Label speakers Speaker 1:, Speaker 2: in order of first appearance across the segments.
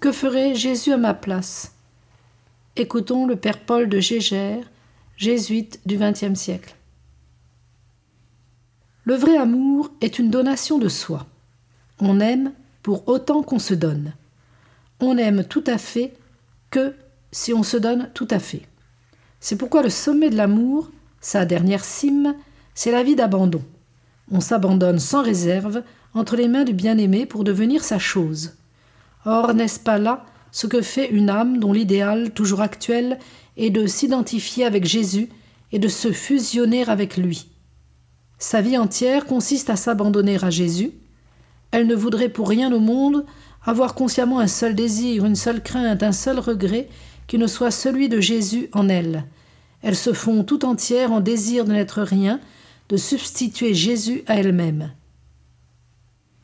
Speaker 1: que ferait Jésus à ma place? Écoutons le Père Paul de Gégère, jésuite du XXe siècle. Le vrai amour est une donation de soi. On aime pour autant qu'on se donne. On aime tout à fait que si on se donne tout à fait. C'est pourquoi le sommet de l'amour, sa dernière cime, c'est la vie d'abandon. On s'abandonne sans réserve entre les mains du bien-aimé pour devenir sa chose. Or, n'est-ce pas là ce que fait une âme dont l'idéal, toujours actuel, est de s'identifier avec Jésus et de se fusionner avec lui? Sa vie entière consiste à s'abandonner à Jésus. Elle ne voudrait pour rien au monde avoir consciemment un seul désir, une seule crainte, un seul regret qui ne soit celui de Jésus en elle. Elles se font tout entière en désir de n'être rien, de substituer Jésus à elle-même.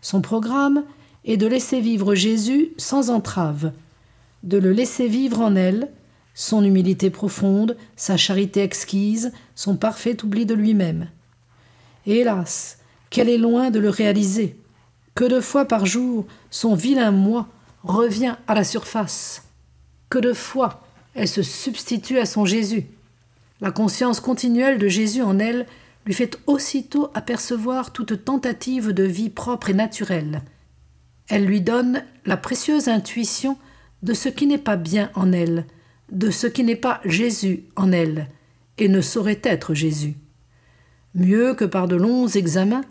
Speaker 1: Son programme est de laisser vivre Jésus sans entrave, de le laisser vivre en elle, son humilité profonde, sa charité exquise, son parfait oubli de lui-même. Hélas, qu'elle est loin de le réaliser. Que de fois par jour son vilain moi revient à la surface. Que de fois elle se substitue à son Jésus. La conscience continuelle de Jésus en elle lui fait aussitôt apercevoir toute tentative de vie propre et naturelle. Elle lui donne la précieuse intuition de ce qui n'est pas bien en elle, de ce qui n'est pas Jésus en elle, et ne saurait être Jésus. Mieux que par de longs examens,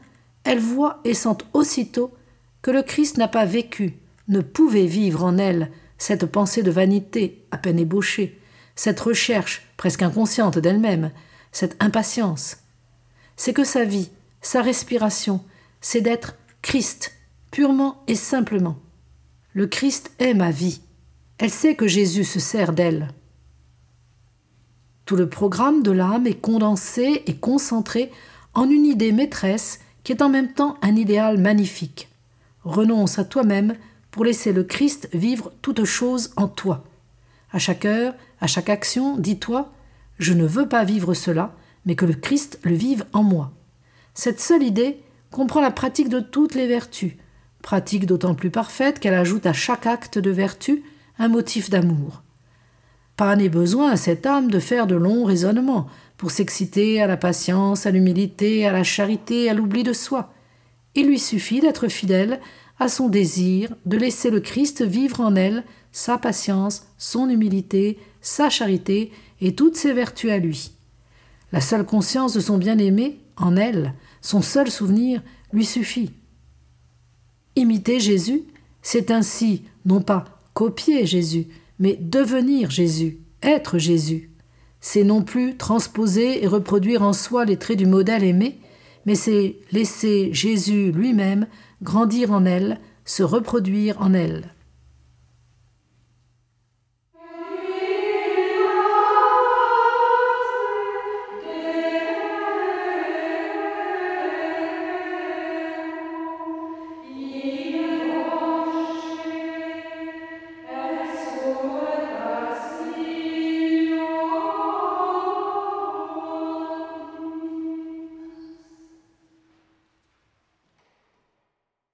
Speaker 1: elle voit et sent aussitôt que le Christ n'a pas vécu, ne pouvait vivre en elle cette pensée de vanité à peine ébauchée, cette recherche presque inconsciente d'elle-même, cette impatience. C'est que sa vie, sa respiration, c'est d'être Christ, purement et simplement. Le Christ est ma vie. Elle sait que Jésus se sert d'elle. Tout le programme de l'âme est condensé et concentré en une idée maîtresse qui est en même temps un idéal magnifique. Renonce à toi-même pour laisser le Christ vivre toute chose en toi. À chaque heure, à chaque action, dis-toi Je ne veux pas vivre cela, mais que le Christ le vive en moi. Cette seule idée comprend la pratique de toutes les vertus, pratique d'autant plus parfaite qu'elle ajoute à chaque acte de vertu un motif d'amour. Pas n'est besoin à cette âme de faire de longs raisonnements pour s'exciter à la patience, à l'humilité, à la charité, à l'oubli de soi. Il lui suffit d'être fidèle à son désir de laisser le Christ vivre en elle sa patience, son humilité, sa charité et toutes ses vertus à lui. La seule conscience de son bien-aimé, en elle, son seul souvenir, lui suffit. Imiter Jésus, c'est ainsi non pas copier Jésus, mais devenir Jésus, être Jésus. C'est non plus transposer et reproduire en soi les traits du modèle aimé, mais c'est laisser Jésus lui-même grandir en elle, se reproduire en elle.